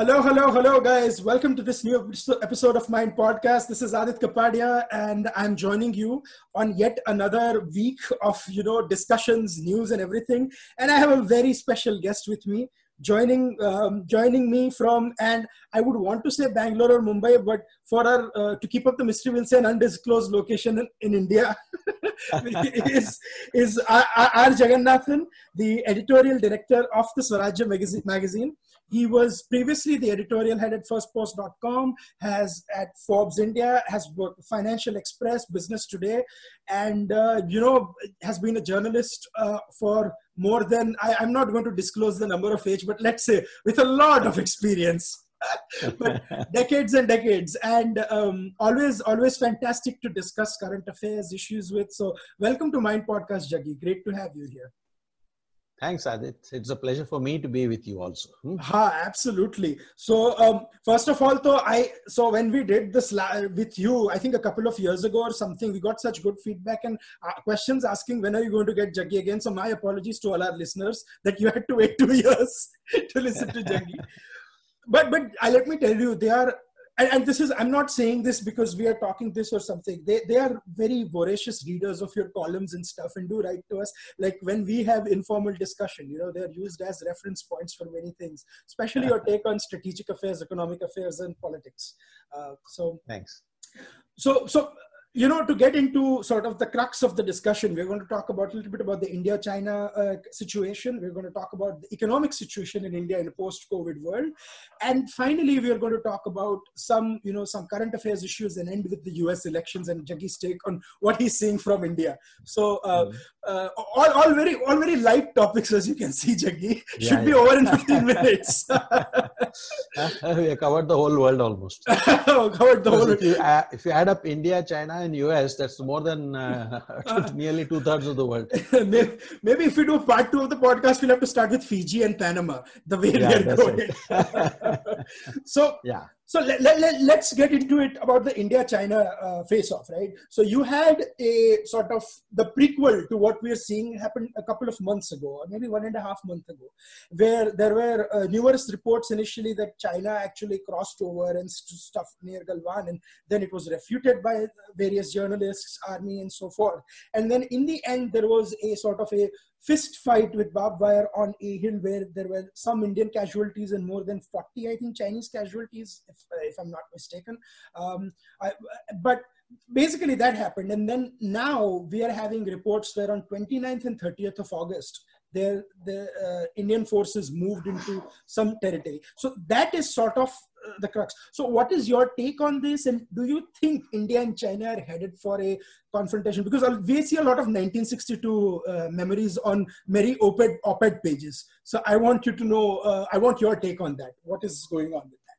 Hello, hello, hello, guys. Welcome to this new episode of MyInd Podcast. This is Aadit Kapadia, and I'm joining you on yet another week of you know discussions, news, and everything. And I have a very special guest with me, joining um, joining me from, and I would want to say Bangalore or Mumbai, but for our uh, to keep up the mystery, we'll say an undisclosed location in, in India. is is R. R. Jagannathan, the editorial director of the Swarajya magazine. magazine he was previously the editorial head at firstpost.com, has at Forbes India, has worked Financial Express, Business Today, and uh, you know has been a journalist uh, for more than I, I'm not going to disclose the number of age, but let's say with a lot of experience. but decades and decades. And um, always always fantastic to discuss current affairs issues with. So welcome to MyInd podcast jaggi. Great to have you here Thanks, Aadit. It's a pleasure for me to be with you also. Hmm? Ha, absolutely. So, um, first of all, though, I so when we did this with you, I think a couple of years ago or something, we got such good feedback and uh, questions asking when are you going to get Jaggi again. So, my apologies to all our listeners that you had to wait two years to listen to Jaggi. but but uh, let me tell you, they are and, and, this is i'm not saying this because we are talking this or something. They, they are very voracious readers of your columns and stuff and do write to us. Like when we have informal discussion you know they're used as reference points for many things especially your take on strategic affairs economic affairs and politics. Uh, so thanks. So so you know, to get into sort of the crux of the discussion, we're going to talk about a little bit about the India-China uh, situation. We're going to talk about the economic situation in India in a post-COVID world, and finally, we are going to talk about some, you know, some current affairs issues and end with the U.S. elections and Jaggi's take on what he's seeing from India. So, uh, mm. uh, all, all very, all very light topics, as you can see, Jaggi. Yeah, Should yeah. be over in 15 minutes. we covered the whole world almost. covered the whole. If you, if you add up India, China in US, that's more than uh, nearly two thirds of the world. Maybe if we do part two of the podcast, we'll have to start with Fiji and Panama, the way yeah, we are going. so, yeah so let, let, let, us get into it about the india china uh, face off right? So you had a sort of the prequel to what we are seeing happen a couple of months ago or maybe one and a half month ago where there were uh, numerous reports initially that china actually crossed over and st- stuff near galwan and then it was refuted by various journalists army and so forth. And then in the end there was a sort of a fist fight with barbed wire on a hill where there were some Indian casualties and more than 40, I think, Chinese casualties, if, if I'm not mistaken. Um, I, but basically that happened. And then now we are having reports where on 29th and 30th of August, the, the uh, Indian forces moved into some territory. So that is sort of uh, the crux. So, what is your take on this? And do you think India and China are headed for a confrontation? Because we see a lot of 1962 uh, memories on many op-ed, op-ed pages. So, I want you to know. Uh, I want your take on that. What is going on with that?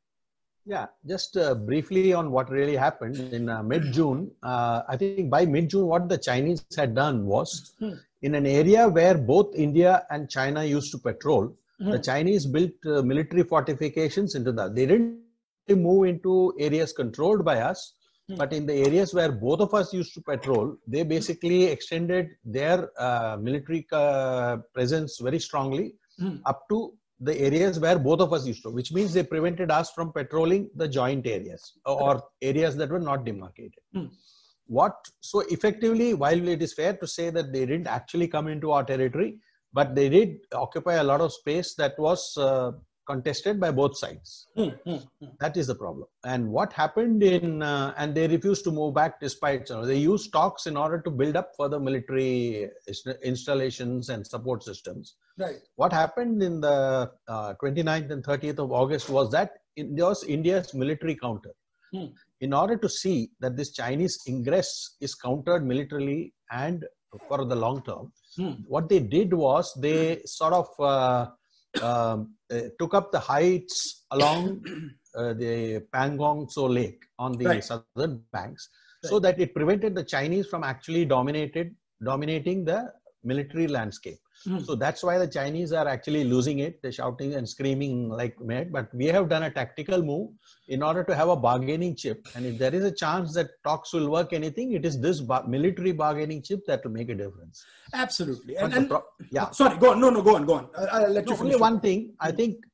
Yeah, just uh, briefly on what really happened in uh, mid-June. I think by mid-June, what the Chinese had done was hmm. in an area where both India and China used to patrol Mm-hmm. The Chinese built uh, military fortifications into that. They didn't move into areas controlled by us, mm-hmm. but in the areas where both of us used to patrol, they basically extended their uh, military uh, presence very strongly mm-hmm. up to the areas where both of us used to, which means they prevented us from patrolling the joint areas or areas that were not demarcated. Hmm. What so effectively, while it is fair to say that they didn't actually come into our territory, but they did occupy a lot of space that was uh, contested by both sides. Mm, mm, mm. That is the problem. And what happened in, uh, and they refused to move back despite, you know, they used talks in order to build up further military installations and support systems. Right. What happened in the uh, 29th and 30th of August was that it was India's military counter. Hmm. In order to see that this Chinese ingress is countered militarily and for the long term, Hmm. What they did was they sort of uh, um, uh, took up the heights along uh, the Pangong Tso Lake on the right. southern banks, right. so that it prevented the Chinese from actually dominated dominating the military landscape. Mm. So that's why the Chinese are actually losing it. They're shouting and screaming like mad. But we have done a tactical move in order to have a bargaining chip. And if there is a chance that talks will work anything, it is this bar- military bargaining chip that will make a difference. Absolutely. And, and pro- yeah. Sorry, go on. No, no, go on, go on. I'll, I'll let no, you Only one thing. I think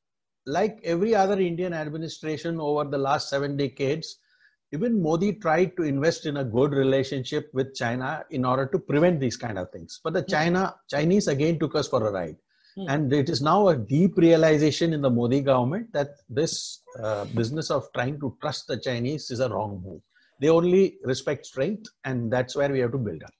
like every other Indian administration over the last seven decades, even Modi tried to invest in a good relationship with China in order to prevent these kind of things. But the hmm. China Chinese again took us for a ride. Hmm. And it is now a deep realization in the Modi government that this uh, business of trying to trust the Chinese is a wrong move. They only respect strength, and that's where we have to build up.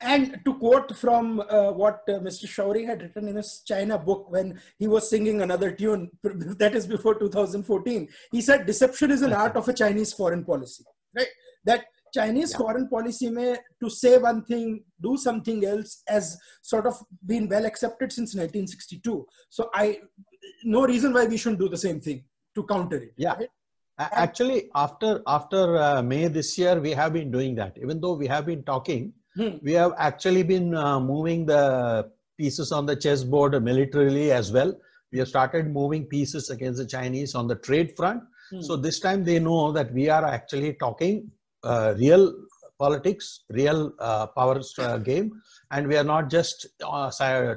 And to quote from uh, what uh, Mr. Shourie had written in his China book when he was singing another tune, that is before 2014, he said, Deception is an art of a Chinese foreign policy. Right? That Chinese yeah. foreign policy may to say one thing, do something else, has sort of been well accepted since 1962. So I, no reason why we shouldn't do the same thing to counter it. Yeah. Right? Actually, after after uh, May this year, we have been doing that. Even though we have been talking, Hmm. We have actually been uh, moving the pieces on the chessboard militarily as well. We have started moving pieces against the Chinese on the trade front. Hmm. So this time they know that we are actually talking uh, real politics, real uh, power uh, game, and we are not just uh,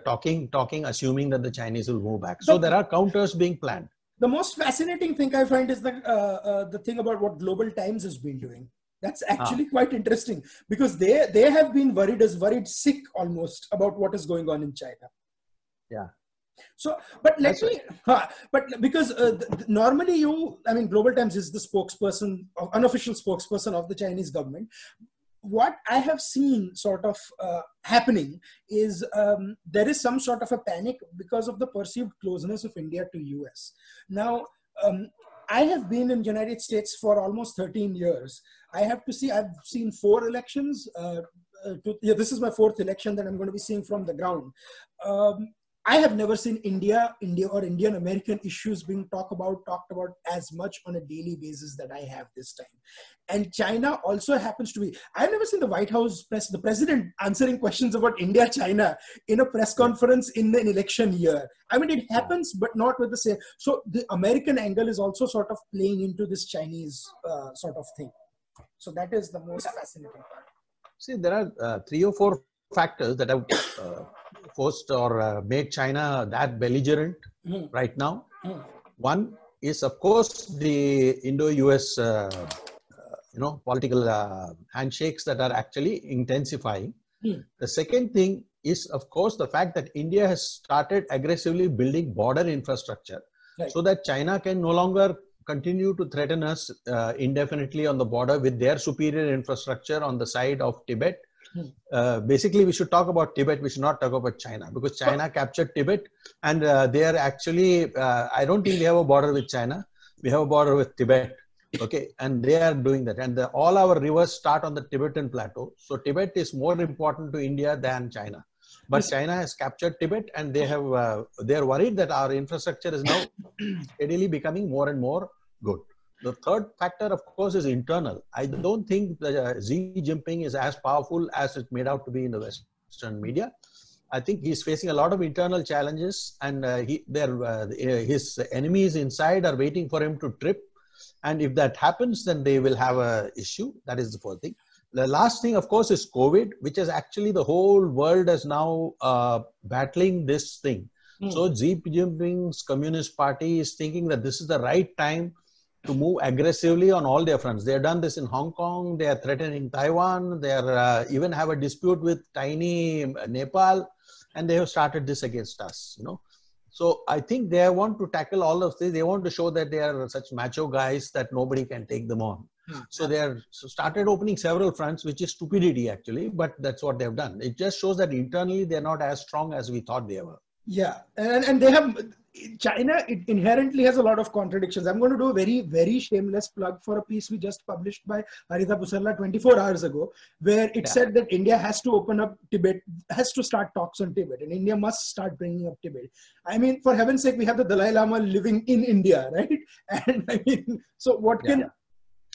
talking, talking, assuming that the Chinese will move back. So there are counters being planned. The most fascinating thing I find is the uh, uh, the thing about what Global Times has been doing that's ah. actually ah. quite interesting because they they have been worried as worried sick almost about what is going on in China. Yeah. So, but let That's me, right. but because uh, normally you, I mean, Global Times is the spokesperson, unofficial spokesperson of the Chinese government. What I have seen sort of uh, happening is um, there is some sort of a panic because of the perceived closeness of India to US. Now, um, I have been in United States for almost 13 years. I have to see, I've seen four elections. Uh, uh, to, yeah, this is my fourth election that I'm going to be seeing from the ground. Um, I have never seen India, India or Indian American issues being talked about, talked about as much on a daily basis that I have this time. And China also happens to be. I've never seen the White House press, the president answering questions about India, China in a press conference in an election year. I mean, it happens, but not with the same. So the American angle is also sort of playing into this Chinese uh, sort of thing. So that is the most fascinating part. See, there are uh, three or four factors that have uh, forced or uh, made China that belligerent mm. right now. Mm. One is, of course, the Indo-US, uh, uh, you know, political uh, handshakes that are actually intensifying. Mm. The second thing is, of course, the fact that India has started aggressively building border infrastructure, right. so that China can no longer continue to threaten us uh, indefinitely on the border with their superior infrastructure on the side of Tibet uh, basically, we should talk about Tibet. We should not talk about China because China captured Tibet, and uh, they are actually. Uh, I don't think we have a border with China. We have a border with Tibet. Okay, and they are doing that, and the, all our rivers start on the Tibetan plateau. So Tibet is more important to India than China. But China has captured Tibet, and they have uh, they are worried that our infrastructure is now steadily becoming more and more good. The third factor, of course, is internal. I don't think that uh, Xi Jinping is as powerful as it's made out to be in the Western media. I think he's facing a lot of internal challenges, and uh, he, uh, his enemies inside are waiting for him to trip. And if that happens, then they will have a issue. That is the first thing. The last thing, of course, is COVID, which is actually the whole world is now uh, battling this thing. Mm. So Xi Jinping's Communist Party is thinking that this is the right time to move aggressively on all their fronts. They have done this in Hong Kong. They are threatening Taiwan. They are uh, even have a dispute with tiny uh, Nepal, and they have started this against us. You know, so I think they want to tackle all of this. They want to show that they are such macho guys that nobody can take them on. Hmm. So they are so started opening several fronts, which is stupidity actually, but that's what they have done. It just shows that internally they are not as strong as we thought they were. Yeah, and and they have China it inherently has a lot of contradictions. I'm going to do a very, very shameless plug for a piece we just published by Haritha Pusarla 24 hours ago, where it yeah. said that India has to open up Tibet, has to start talks on Tibet, and India must start bringing up Tibet. I mean, for heaven's sake, we have the Dalai Lama living in India, right? And I mean, so what can yeah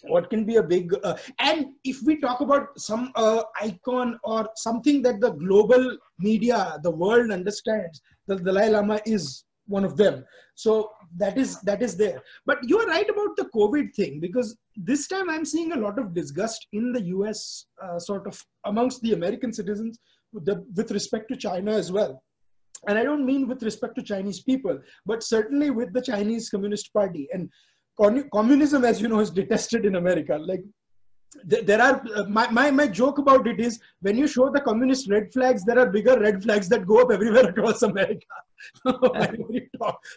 what can be a big uh, and if we talk about some uh, icon or something that the global media the world understands the dalai lama is one of them. So that is that is there. But you are right about the covid thing because this time i'm seeing a lot of disgust in the us uh, sort of amongst the american citizens with, the, with respect to china as well. And I don't mean with respect to Chinese people, but certainly with the Chinese Communist Party. And communism, as you know, is detested in America. Like there are uh, my, my my joke about it is when you show the communist red flags there are bigger red flags that go up everywhere across america.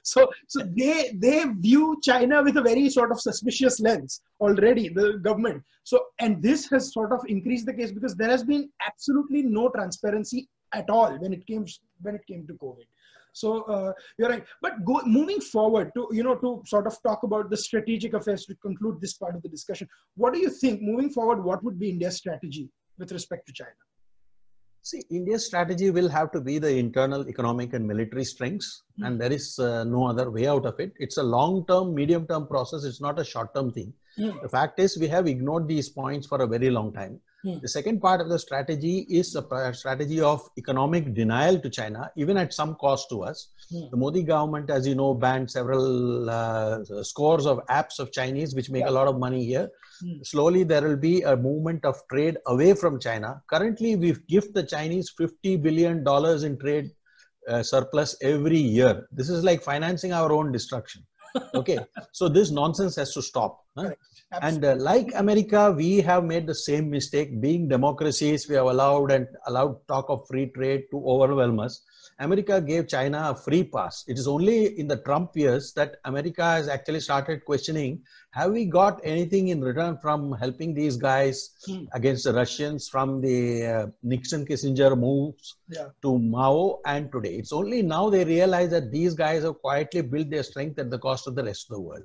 So so they they view china with a very sort of suspicious lens already the government. So and this has sort of increased the case because there has been absolutely no transparency at all when it came when it came to covid so uh, you're right. But go, moving forward to, you know, to sort of talk about the strategic affairs to conclude this part of the discussion, what do you think moving forward, what would be India's strategy with respect to China? See, India's strategy will have to be the internal economic and military strengths, mm. and there is uh, no other way out of it. It's a long-term, medium-term process. It's not a short-term thing. Mm. The fact is, we have ignored these points for a very long time. Hmm. The second part of the strategy is a strategy of economic denial to China, even at some cost to us. Hmm. The Modi government, as you know, banned several uh, scores of apps of Chinese, which make yeah. a lot of money here. Hmm. Slowly, there will be a movement of trade away from China. Currently, we gift the Chinese $50 billion in trade uh, surplus every year. This is like financing our own destruction. Okay, so this nonsense has to stop. Huh? And uh, like America, we have made the same mistake. Being democracies, we have allowed and allowed talk of free trade to overwhelm us. America gave China a free pass. It is only in the Trump years that America has actually started questioning, have we got anything in return from helping these guys hmm. against the Russians from the uh, Nixon Kissinger moves yeah. to Mao and today? It's only now they realize that these guys have quietly built their strength at the cost of the rest of the world.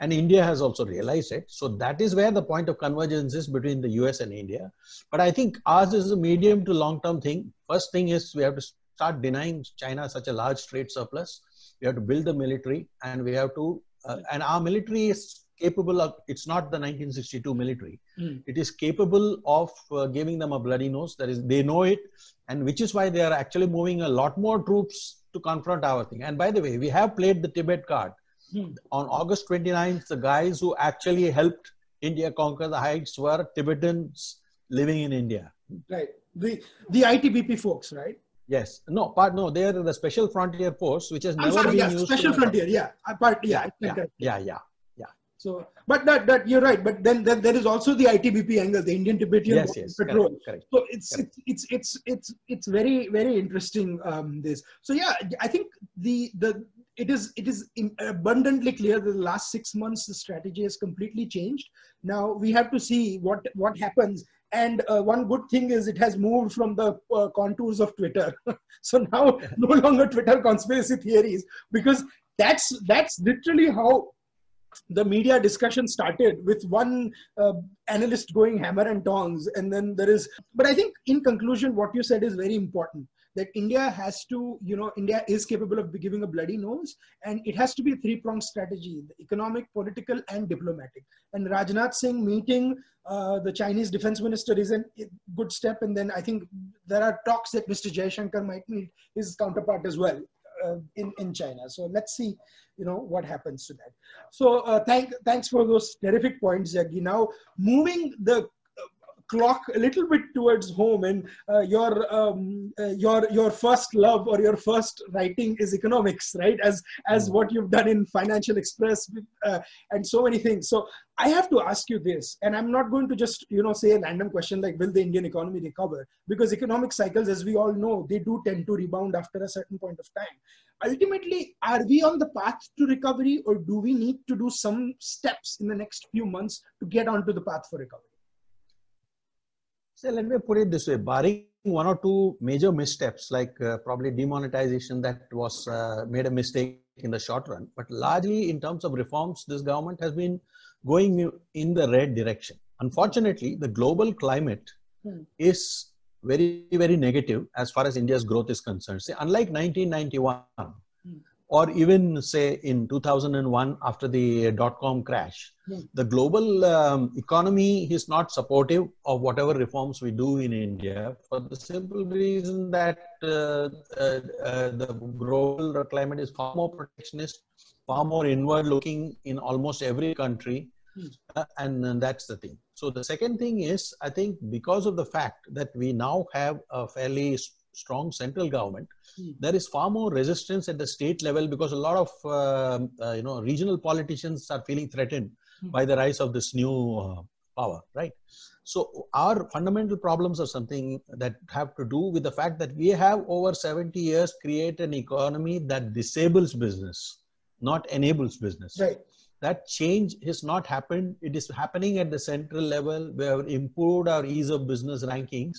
And India has also realized it. So that is where the point of convergence is between the US and India. But I think ours is a medium to long term thing. First thing is we have to start denying China such a large trade surplus. We have to build the military and we have to, uh, and our military is capable of, it's not the 1962 military. Mm. It is capable of uh, giving them a bloody nose. That is, they know it. And which is why they are actually moving a lot more troops to confront our thing. And by the way, we have played the Tibet card Hmm. On August 29th, the guys who actually helped India conquer the heights were Tibetans living in India. Right. The the ITBP folks, right? Yes. No, part no, they are the Special Frontier Force, which has I'm never sorry, been yeah, used. Special Frontier, yeah. Part, yeah, yeah, yeah, yeah, yeah, yeah. So, but that, that you're right. But then, then there is also the ITBP angle, the Indian Tibetan yes, yes, Patrol. Correct, correct, so it's, correct. it's it's it's it's it's very very interesting. Um, this. So yeah, I think the the it is it is abundantly clear that the last six months the strategy has completely changed. Now we have to see what what happens. And uh, one good thing is it has moved from the uh, contours of Twitter. so now no longer Twitter conspiracy theories because that's that's literally how the media discussion started with one uh, analyst going hammer and tongs and then there is but i think in conclusion what you said is very important that India has to, you know, India is capable of giving a bloody nose, and it has to be a three-pronged strategy: economic, political, and diplomatic. And Rajnath Singh meeting uh, the Chinese defense minister is a good step. And then I think there are talks that Mr. Jaishankar might meet his counterpart as well. Uh, in in China. So let's see, you know, what happens to that. So uh, thank thanks for those terrific points, Jaggi. Now moving the clock a little bit towards home and uh, your um, uh, your your first love or your first writing is economics right? As as mm. what you've done in financial express uh, and so many things. So i have to ask you this and i'm not going to just you know say a random question like will the indian economy recover? Because economic cycles as we all know they do tend to rebound after a certain point of time. Ultimately are we on the path to recovery or do we need to do some steps in the next few months to get onto the path for recovery so let me put it this way, barring one or two major missteps, like uh, probably demonetization that was uh, made a mistake in the short run, but largely in terms of reforms, this government has been going in the right direction. Unfortunately, the global climate hmm. is very, very negative as far as India's growth is concerned. See, unlike 1991, or even say in 2001 after the dot-com crash hmm. the global um, economy is not supportive of whatever reforms we do in india for the simple reason that uh, uh, uh, the global climate is far more protectionist far more inward looking in almost every country hmm. Uh, and that's the thing so the second thing is i think because of the fact that we now have a fairly strong central government, mm. there is far more resistance at the state level because a lot of uh, uh, you know regional politicians are feeling threatened mm. by the rise of this new uh, power, right? So our fundamental problems are something that have to do with the fact that we have over 70 years created an economy that disables business, not enables business. Right that change has not happened. It is happening at the central level. We have improved our ease of business rankings,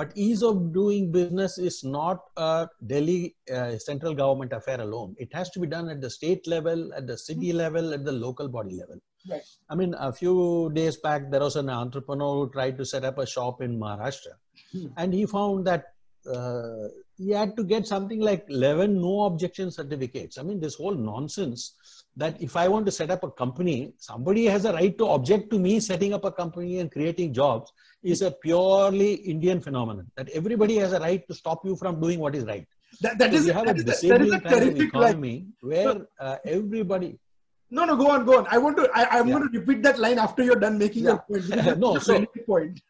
but ease of doing business is not a Delhi uh, central government affair alone. It has to be done at the state level, at the city hmm. level, at the local body level. Right. I mean, a few days back, there was an entrepreneur who tried to set up a shop in Maharashtra, hmm. and he found that uh, he had to get something like 11 no objection certificates. I mean, this whole nonsense that if I want to set up a company, somebody has a right to object to me setting up a company and creating jobs is a purely Indian phenomenon. That everybody has a right to stop you from doing what is right. That, that so is, we have a disabling kind of economy where uh, everybody. No, no, go on, go on. I want to. I, am yeah. going to repeat that line after you're done making yeah. your point. no, so point.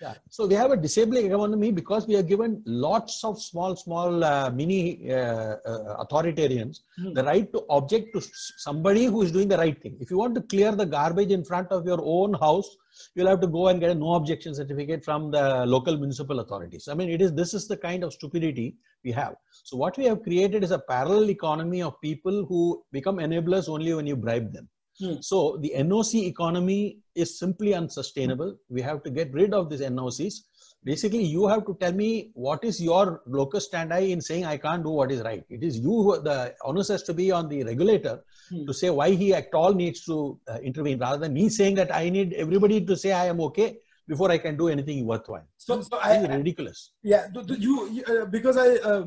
Yeah. So we have a disabling economy because we are given lots of small, small uh, mini uh, uh, authoritarians mm. the right to object to somebody who is doing the right thing. If you want to clear the garbage in front of your own house, you'll have to go and get a no objection certificate from the local municipal authorities. I mean, it is this is the kind of stupidity we have. So what we have created is a parallel economy of people who become enablers only when you bribe them. Hmm. So the NOC economy is simply unsustainable. We have to get rid of these NOCs. Basically, you have to tell me what is your locus standi in saying I can't do what is right. It is you, who, the onus has to be on the regulator hmm. to say why he at all needs to uh, intervene rather than me saying that I need everybody to say I am okay before I can do anything worthwhile. So, so I, ridiculous. Yeah, you, uh, because I, uh,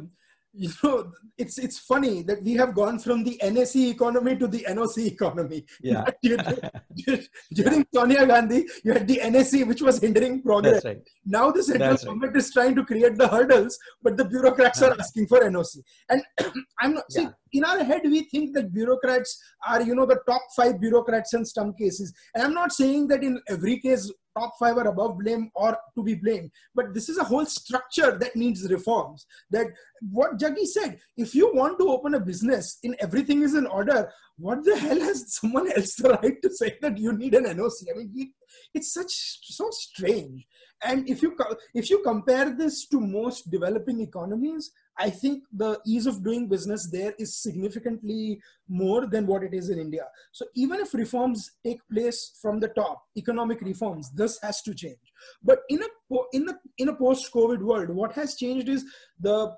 you know it's it's funny that we have gone from the NAC economy to the NOC economy. Yeah. during. Sonia Gandhi, you had the NAC which was hindering progress. Right. Now the central That's government right. is trying to create the hurdles, but the bureaucrats are asking for NOC. And I'm not yeah. In our head we think that bureaucrats are you know the top five bureaucrats in some cases. And I'm not saying that in every case top five are above blame or to be blamed. But this is a whole structure that needs reforms. That what Jaggi said, if you want to open a business in everything is in order, what the hell has someone else the right to say that you need an NOC? I mean, it's such so strange. And if you if you compare this to most developing economies, I think the ease of doing business there is significantly more than what it is in India. So even if reforms take place from the top, economic reforms, this has to change. But in a in the in a post-COVID world, what has changed is the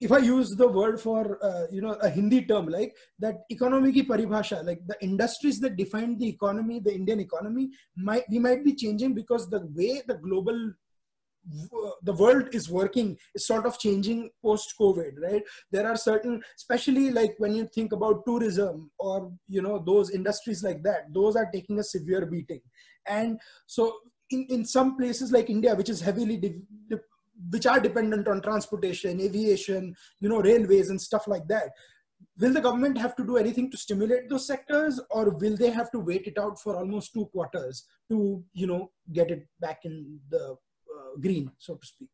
if I use the word for uh, you know a Hindi term like that economy ki paribhasha, like the industries that define the economy, the Indian economy, might we might be changing because the way the global the world is working is sort of changing post covid right? There are certain especially like when you think about tourism or you know those industries like that those are taking a severe beating. And so in, in some places like india which is heavily de- de- which are dependent on transportation aviation you know railways and stuff like that will the government have to do anything to stimulate those sectors or will they have to wait it out for almost two quarters to you know get it back in the green, so to speak.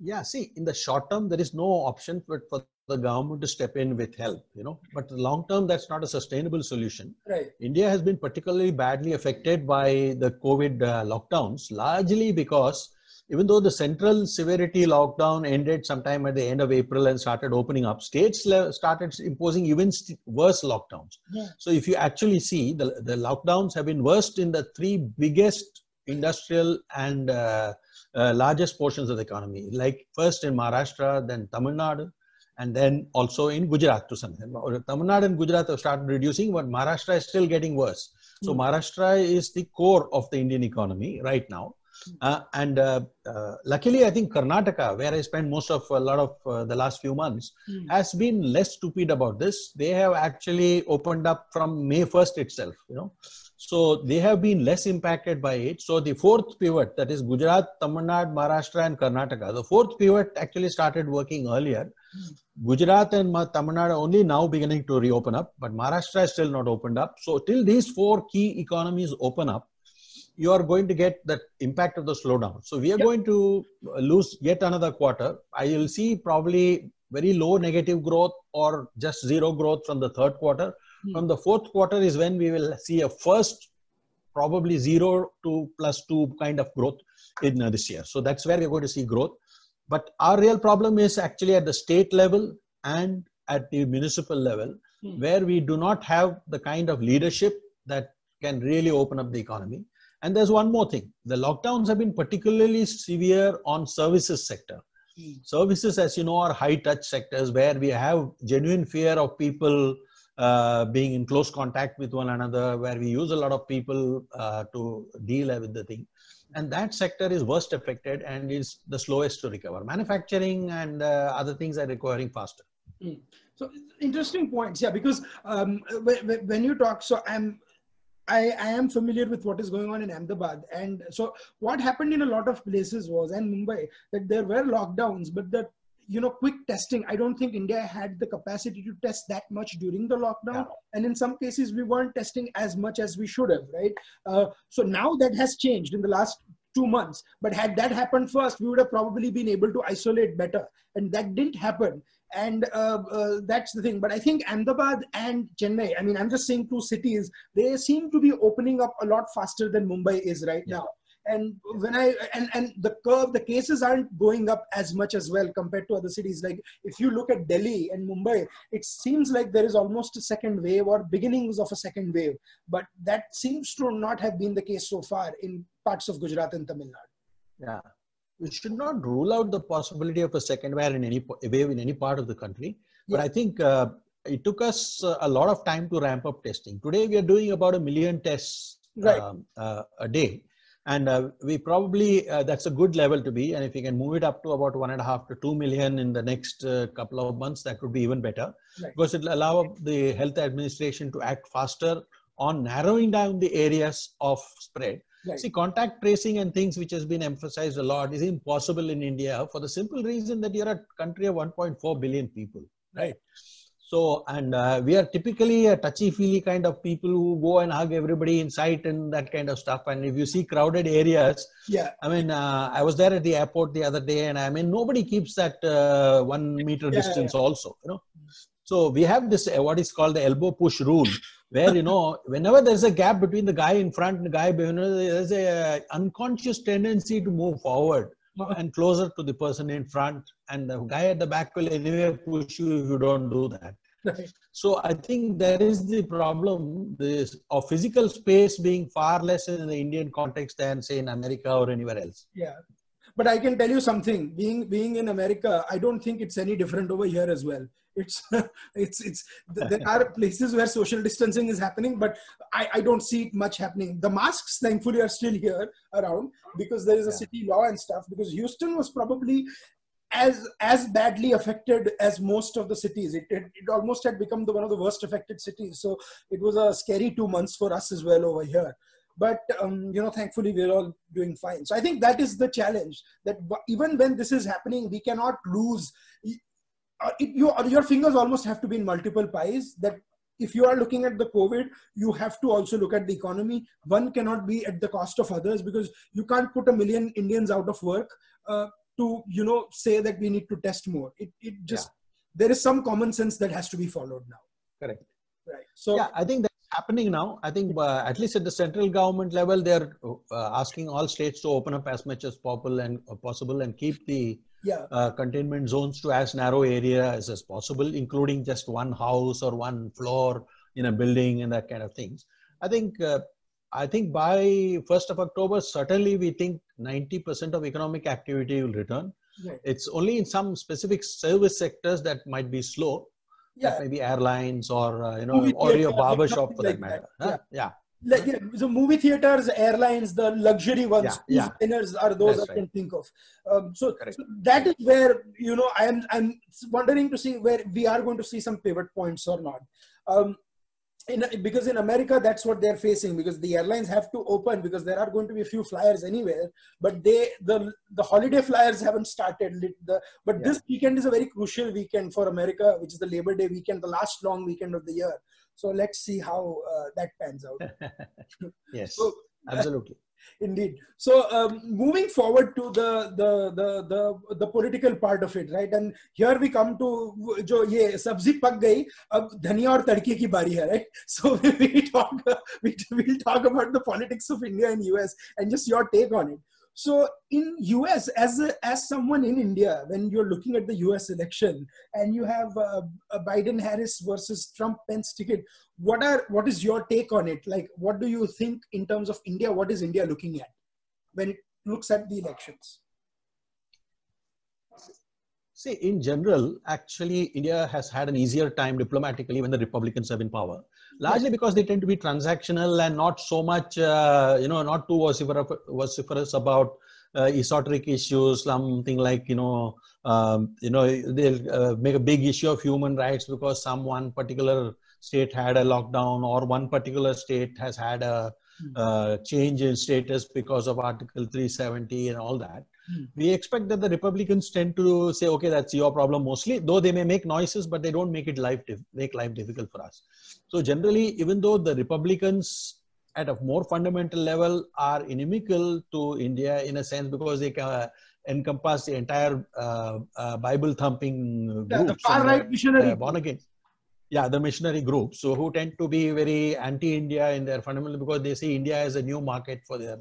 Yeah, see, in the short term, there is no option for, for the government to step in with help, you know. But long term, that's not a sustainable solution. Right. India has been particularly badly affected by the COVID uh, lockdowns, largely because even though the central severity lockdown ended sometime at the end of April and started opening up, states started imposing even worse lockdowns. Yeah. So if you actually see, the, the lockdowns have been worst in the three biggest industrial and uh, uh, largest portions of the economy, like first in Maharashtra, then Tamil Nadu, and then also in Gujarat to some extent. Tamil Nadu and Gujarat have started reducing, but Maharashtra is still getting worse. So mm. Maharashtra is the core of the Indian economy right now. Hmm. Uh, and uh, uh, luckily, I think Karnataka, where I spent most of a lot of uh, the last few months, mm. has been less stupid about this. They have actually opened up from May 1st itself. You know, so they have been less impacted by it. So the fourth pivot, that is Gujarat, Tamil Nadu, Maharashtra, and Karnataka, the fourth pivot actually started working earlier. Mm. Gujarat and Tamil Nadu only now beginning to reopen up, but Maharashtra is still not opened up. So till these four key economies open up, you are going to get that impact of the slowdown. So we are yep. going to lose yet another quarter. I will see probably very low negative growth or just zero growth from the third quarter. Hmm. From the fourth quarter is when we will see a first probably zero to plus two kind of growth in uh, this year. So that's where we're going to see growth. But our real problem is actually at the state level and at the municipal level, hmm. where we do not have the kind of leadership that can really open up the economy. And there's one more thing. The lockdowns have been particularly severe on services sector. Hmm. Services, as you know, are high touch sectors where we have genuine fear of people uh, being in close contact with one another, where we use a lot of people uh, to deal with the thing. And that sector is worst affected and is the slowest to recover. Manufacturing and uh, other things are recovering faster. Mm. So interesting points, yeah. Because um, when you talk, so I'm I, I, am familiar with what is going on in Ahmedabad. And so what happened in a lot of places was, and Mumbai, that there were lockdowns, but the you know quick testing i don't think india had the capacity to test that much during the lockdown. And in some cases we weren't testing as much as we should have right? Uh, so now that has changed in the last two months. But had that happened first we would have probably been able to isolate better. And that didn't happen and uh, uh, that's the thing. But i think ahmedabad and chennai i mean i'm just saying two cities they seem to be opening up a lot faster than mumbai is right yeah. now. And when i and and the curve the cases aren't going up as much as well compared to other cities. Like if you look at delhi and mumbai it seems like there is almost a second wave or beginnings of a second wave. But that seems to not have been the case so far in parts of gujarat and tamil nadu. Yeah we should not rule out the possibility of a second wave in any wave in any part of the country but yeah. i think uh, it took us a lot of time to ramp up testing today we are doing about a million tests right. um, uh, a day and uh, we probably uh, that's a good level to be and if we can move it up to about one and a half to two million in the next uh, couple of months that would be even better right. because it'll allow the health administration to act faster on narrowing down the areas of spread right. see contact tracing and things which has been emphasized a lot is impossible in india for the simple reason that you're a country of 1.4 billion people right so, and uh, we are typically a touchy-feely kind of people who go and hug everybody in sight and that kind of stuff. And if you see crowded areas, yeah, I mean, uh, I was there at the airport the other day, and I mean, nobody keeps that uh, one meter yeah, distance. Yeah. Also, you know, so we have this uh, what is called the elbow push rule, where you know, whenever there's a gap between the guy in front and the guy behind, there's a uh, unconscious tendency to move forward uh-huh. and closer to the person in front and the guy at the back will anyway push you if you don't do that. Right. so i think there is the problem this of physical space being far less in the indian context than say in america or anywhere else. Yeah but i can tell you something. Being being in america i don't think it's any different over here as well. It's it's it's there are places where social distancing is happening but i i don't see it much happening. The masks thankfully are still here around because there is a city law and stuff because houston was probably as as badly affected as most of the cities. It, it, it almost had become the one of the worst affected cities. So it was a scary two months for us as well over here but um, you know thankfully we're all doing fine. So i think that is the challenge that even when this is happening we cannot lose. Uh, it, you, your fingers almost have to be in multiple pies that if you are looking at the covid you have to also look at the economy. One cannot be at the cost of others because you can't put a million indians out of work uh, to you know say that we need to test more. It, it just yeah. there is some common sense that has to be followed now. Correct. Right. So yeah i think that's happening now i think uh, at least at the central government level they're uh, asking all states to open up as much as possible and uh, possible and keep the yeah. uh, containment zones to as narrow areas as possible, including just one house or one floor in a building and that kind of things. I think uh, I think by first of October, certainly we think 90% of economic activity will return. Right. It's only in some specific service sectors that might be slow. Yeah. maybe airlines or uh, you know, or your barber shop for like that matter. That. Huh? yeah. yeah like yeah, so movie theaters airlines the luxury ones yeah, yeah. are those That's i can think of um, so, so, that is where you know i am i'm wondering to see where we are going to see some pivot points or not um, in, because in america that's what they're facing because the airlines have to open because there are going to be a few flyers anywhere but they the the holiday flyers haven't started the, but yeah. this weekend is a very crucial weekend for america which is the labor day weekend the last long weekend of the year so let's see how uh, that pans out. yes, so, absolutely. Indeed. So um, moving forward to the, the the the the political part of it, right? And here we come to जो ये सब्जी पक गई अब धनिया और तड़के की बारी है, right? So we talk we will talk about the politics of India and US and just your take on it. So in US, as a, as someone in India, when you're looking at the US election and you have a Biden Harris versus Trump Pence ticket, what are what is your take on it? Like, what do you think in terms of India? What is India looking at when it looks at the elections? See, in general, actually, India has had an easier time diplomatically when the Republicans have in power largely because they tend to be transactional and not so much, uh, you know, not too vociferous about uh, esoteric issues, something like, you know, um, you know, they'll uh, make a big issue of human rights because some one particular state had a lockdown or one particular state has had a hmm. uh, change in status because of Article 370 and all that. Hmm. We expect that the Republicans tend to say, okay, that's your problem mostly, though they may make noises, but they don't make it life make life difficult for us. So generally, even though the Republicans at a more fundamental level are inimical to India in a sense because they uh, encompass the entire uh, uh, Bible thumping. Yeah, the far right missionary. born again. Yeah, the missionary groups. So who tend to be very anti-India in their fundamental because they see India as a new market for their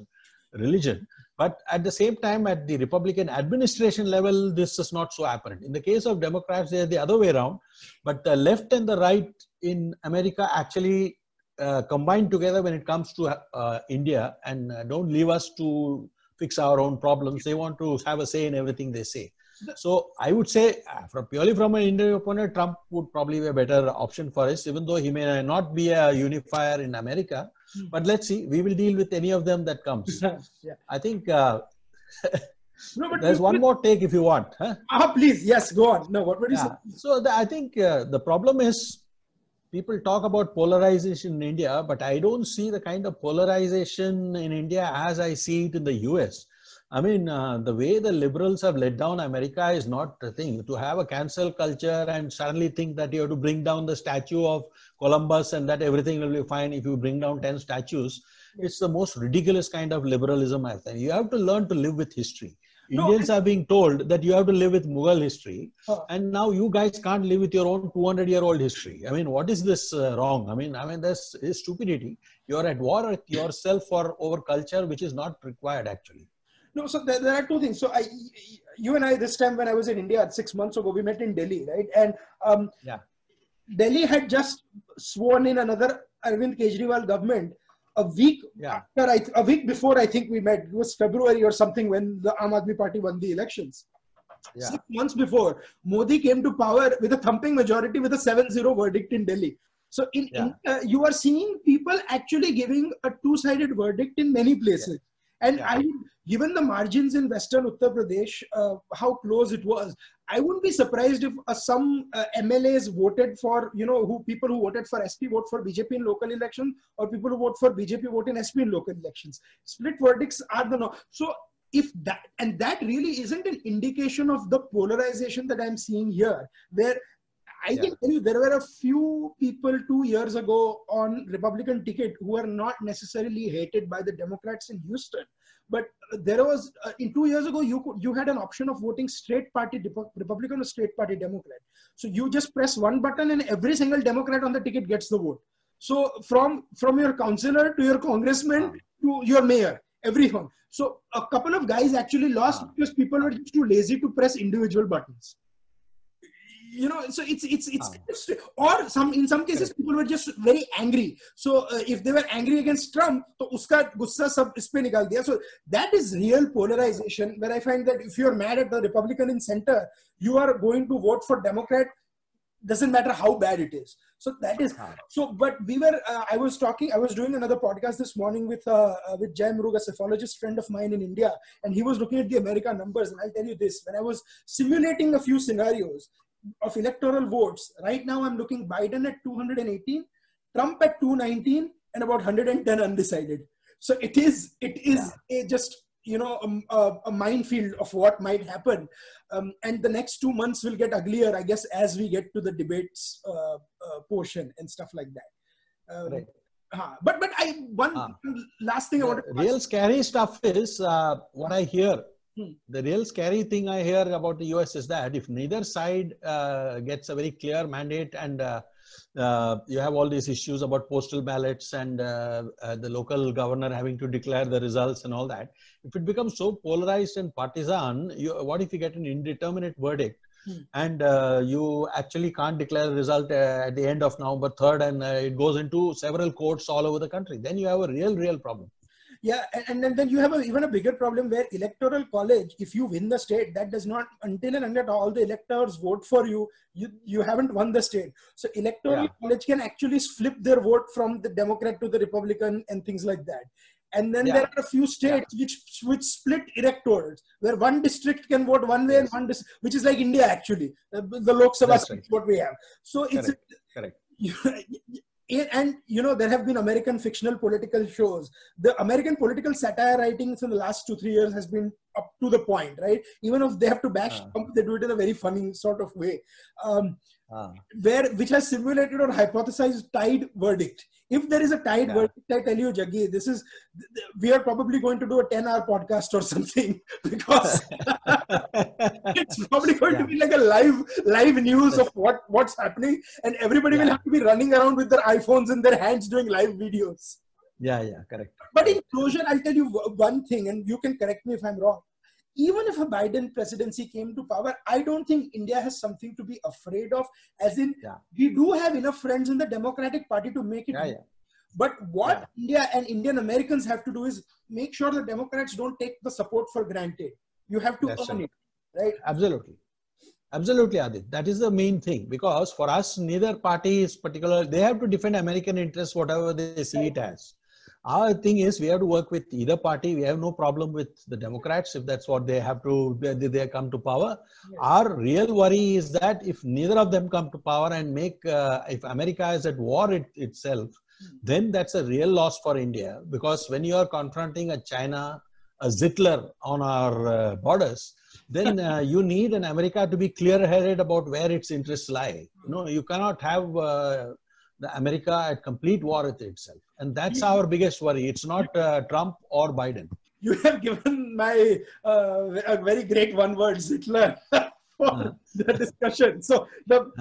religion. But at the same time, at the Republican administration level, this is not so apparent. In the case of Democrats, they're the other way around. But the left and the right in America actually uh, combine together when it comes to uh, India and uh, don't leave us to fix our own problems. They want to have a say in everything they say. So I would say, uh, from purely from an Indian opponent, Trump would probably be a better option for us, even though he may not be a unifier in America. Hmm. But let's see. We will deal with any of them that comes. yeah. I think uh, no, there's one more take if you want. Huh? Ah, please. Yes, go on. No, what would you yeah. say? So the, I think uh, the problem is people talk about polarization in India, but I don't see the kind of polarization in India as I see it in the US. I mean, uh, the way the liberals have let down America is not the thing. To have a cancel culture and suddenly think that you have to bring down the statue of Columbus and that everything will be fine if you bring down 10 statues, it's the most ridiculous kind of liberalism. You have to learn to live with history. Indians no, are being told that you have to live with Mughal history, and now you guys can't live with your own 200 year old history. I mean, what is this uh, wrong? I mean, I mean, that's stupidity. You're at war with yourself for over culture, which is not required actually. No, so there, there, are two things. So I, you and I, this time when I was in India six months ago, we met in Delhi, right? And um, yeah, Delhi had just sworn in another Arvind Kejriwal government a week yeah. after A week before I think we met. It was February or something when the Aam Aadmi Party won the elections. Yeah. Six months before, Modi came to power with a thumping majority with a 7-0 verdict in Delhi. So in, yeah. in uh, you are seeing people actually giving a two-sided verdict in many places. And yeah. I, given the margins in Western Uttar Pradesh, uh, how close it was, I wouldn't be surprised if uh, some uh, MLAs voted for, you know, who people who voted for SP vote for BJP in local elections, or people who vote for BJP vote in SP in local elections. Split verdicts are the norm. So if that and that really isn't an indication of the polarization that I'm seeing here, where I yeah. can tell you there were a few people two years ago on Republican ticket who are not necessarily hated by the Democrats in Houston. But there was uh, in two years ago you could you had an option of voting straight party Republican or straight party Democrat. So you just press one button and every single Democrat on the ticket gets the vote. So from from your councillor to your congressman to your mayor, everyone. So a couple of guys actually lost because people were too lazy to press individual buttons you know so it's it's it's ah. or some in some cases people were just very angry. So uh, if they were angry against trump to uska gussa sab is pe nikal diya so that is real polarization where i find that if you're mad at the republican in center you are going to vote for democrat doesn't matter how bad it is. So that is ah. so but we were uh, i was talking i was doing another podcast this morning with uh, uh, with jay muruga psephologist friend of mine in india and he was looking at the america numbers and i'll tell you this when i was simulating a few scenarios of electoral votes, right now I'm looking Biden at 218, Trump at 219, and about 110 undecided. So it is it is yeah. a just you know a, a, minefield of what might happen, um, and the next two months will get uglier, I guess, as we get to the debates uh, uh, portion and stuff like that. Um, right. uh, but but I one uh, last thing I want to real ask. scary stuff is uh, what I hear. The real scary thing I hear about the US is that if neither side uh, gets a very clear mandate and uh, uh, you have all these issues about postal ballots and the local governor having to declare the results and all that, if it becomes so polarized and partisan, you, what if you get an indeterminate verdict? Hmm. and uh, you actually can't declare the result uh, at the end of November 3rd and uh, it goes into several courts all over the country. Then you have a real, real problem. Yeah, and, and then you have a, even a bigger problem where electoral college, if you win the state, that does not until and unless all the electors vote for you, you you haven't won the state. So electoral yeah. college can actually flip their vote from the Democrat to the Republican and things like that and then yeah. there are a few states yeah. which which split electors where one district can vote one way yes. and one dis- which is like india actually uh, the lok sabha right. what we have so it's correct, and you know there have been american fictional political shows the american political satire writings in the last two three years has been up to the point right even if they have to bash uh. Trump, they do it in a very funny sort of way um, uh. where which has simulated or hypothesized tied verdict if there is a tight yeah. verdict, I tell you, Jaggi, this is we are probably going to do a 10-hour podcast or something because it's probably going yeah. to be like a live live news of what what's happening, and everybody yeah. will have to be running around with their iPhones in their hands doing live videos. Yeah, yeah, correct. But in closure, I'll tell you one thing, and you can correct me if I'm wrong even if a Biden presidency came to power, I don't think India has something to be afraid of. As in, yeah. we do have enough friends in the Democratic Party to make it. Yeah, yeah. But what India and Indian Americans have to do is make sure the Democrats don't take the support for granted. You have to That's earn right. it, right? Absolutely. Absolutely, Aadit. That is the main thing because for us, neither party is particular. They have to defend American interests, whatever they see right. it as. Our thing is we have to work with either party. We have no problem with the Democrats if that's what they have to, they, they come to power. Yes. Our real worry is that if neither of them come to power and make, uh, if America is at war it, itself, hmm. then that's a real loss for India because when you are confronting a China, a Hitler on our uh, borders, then uh, you need an America to be clear-headed about where its interests lie. You know, you cannot have uh, America at complete war with itself. And that's hmm. our biggest worry. It's not uh, Trump or Biden. You have given my uh, very great one word, Hitler, for uh. the discussion. So the,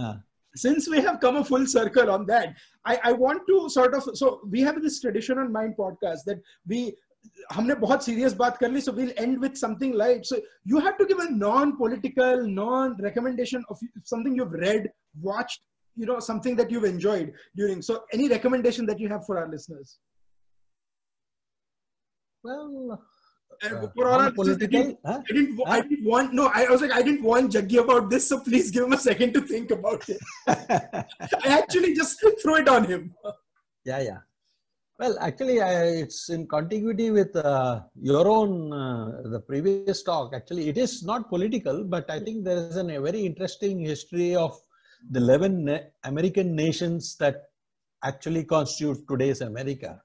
since we have come a full circle on that, I, I want to sort of, so we have this tradition on MyInd podcast that we हमने बहुत serious बात कर ली so will end with something light so you have to give a non political non recommendation of something you have read watched you know something that you've enjoyed during so any recommendation that you have for our listeners well uh, for our political, I, didn't, huh? I, didn't, huh? I didn't want no I was like I didn't want Jaggi about this so please give him a second to think about it I actually just threw it on him yeah yeah well, actually, I, it's in continuity with uh, your own uh, the previous talk. Actually, it is not political, but I think there is an, a very interesting history of the 11 na- American nations that actually constitute today's America.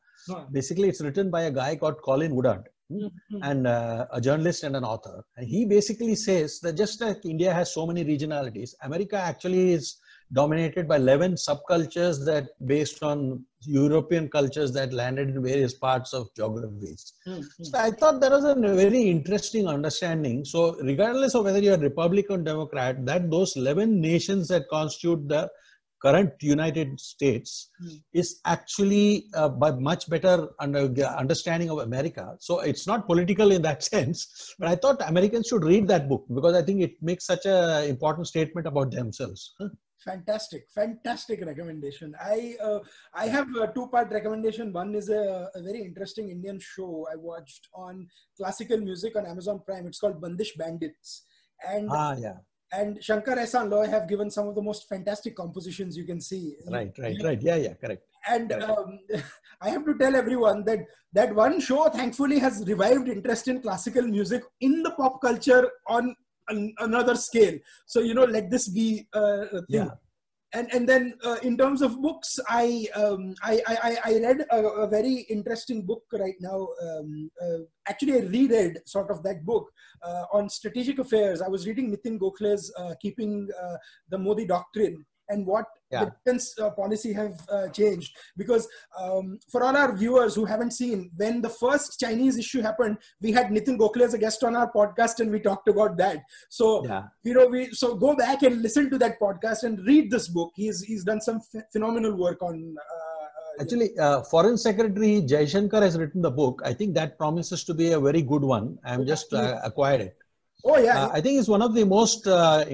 Basically, it's written by a guy called Colin Woodard. Mm-hmm. And uh, a journalist and an author. And he basically says that just like India has so many regionalities, America actually is dominated by 11 subcultures that based on European cultures that landed in various parts of geographies. Mm-hmm. So I thought that was a very interesting understanding. So regardless of whether you're Republican or Democrat, that those 11 nations that constitute the current United States mm. is actually uh, by much better under, understanding of America. So it's not political in that sense, but I thought Americans should read that book because I think it makes such an important statement about themselves fantastic fantastic recommendation. I uh, i have a two part recommendation. One is a, a, very interesting indian show i watched on classical music on amazon prime. It's called bandish bandits. And ah yeah. and shankar ehsaan loy have given some of the most fantastic compositions you can see. Right right right. Yeah yeah correct. And um, i have to tell everyone that that one show thankfully has revived interest in classical music in the pop culture on an, another scale. So you know, let this be uh, a thing. Yeah. And and then uh, in terms of books, I um, I, I, I read a, a, very interesting book right now. Um, uh, actually, I reread sort of that book uh, on strategic affairs. I was reading Nitin Gokhale's uh, "Keeping uh, the Modi Doctrine." And what yeah. the defense uh, policy have uh, changed. Because um, for all our viewers who haven't seen, when the first Chinese issue happened, we had Nitin Gokhale as a guest on our podcast, and we talked about that. So yeah. you know, we so go back and listen to that podcast and read this book. He's he's done some phenomenal work on. Uh, Actually, uh, Foreign Secretary Jaishankar has written the book. I think that promises to be a very good one. I'm just uh, acquired it. Oh yeah. Uh, I think it's one of the most uh,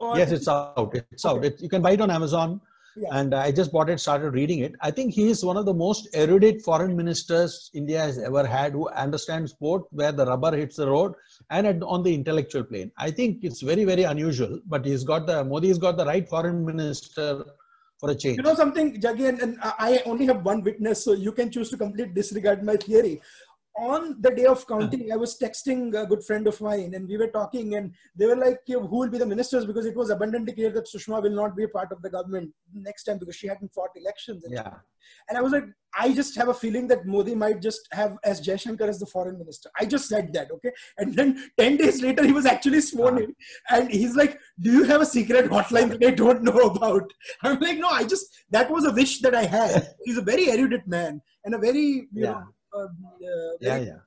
intellectually. yes, it's out. It's okay. out. It, you can buy it on Amazon. Yeah. And I just bought it, started reading it. I think he is one of the most erudite foreign ministers India has ever had who understands both where the rubber hits the road and on the intellectual plane. I think it's very, very unusual, but he's got the, Modi has got the right foreign minister for a change. You know something, Jaggi, and, and I only have one witness, so you can choose to completely disregard my theory on the day of counting, uh-huh. I was texting a good friend of mine and we were talking and they were like, who will be the ministers? Because it was abundantly clear that Sushma will not be a part of the government next time because she hadn't fought elections. And yeah. And I was like, I just have a feeling that Modi might just have as Jaishankar as the foreign minister. I just said that, okay? And then 10 days later, he was actually sworn in. Uh-huh. And he's like, Do you have a secret hotline that I don't know about? I'm like, No, I just, that was a wish that I had. He's a very erudite man and a very, you yeah. know, yeah, yeah.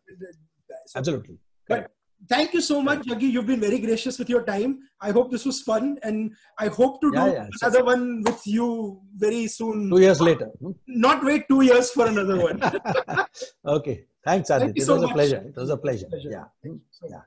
Absolutely. But thank you so much, Jaggi. You've been very gracious with your time. I hope this was fun, and I hope to do yeah, yeah. another one with you very soon. Two years later. Not wait two years for another one. okay. Thanks, Adi. It so was much. a pleasure. It was a pleasure. pleasure. Yeah. So yeah.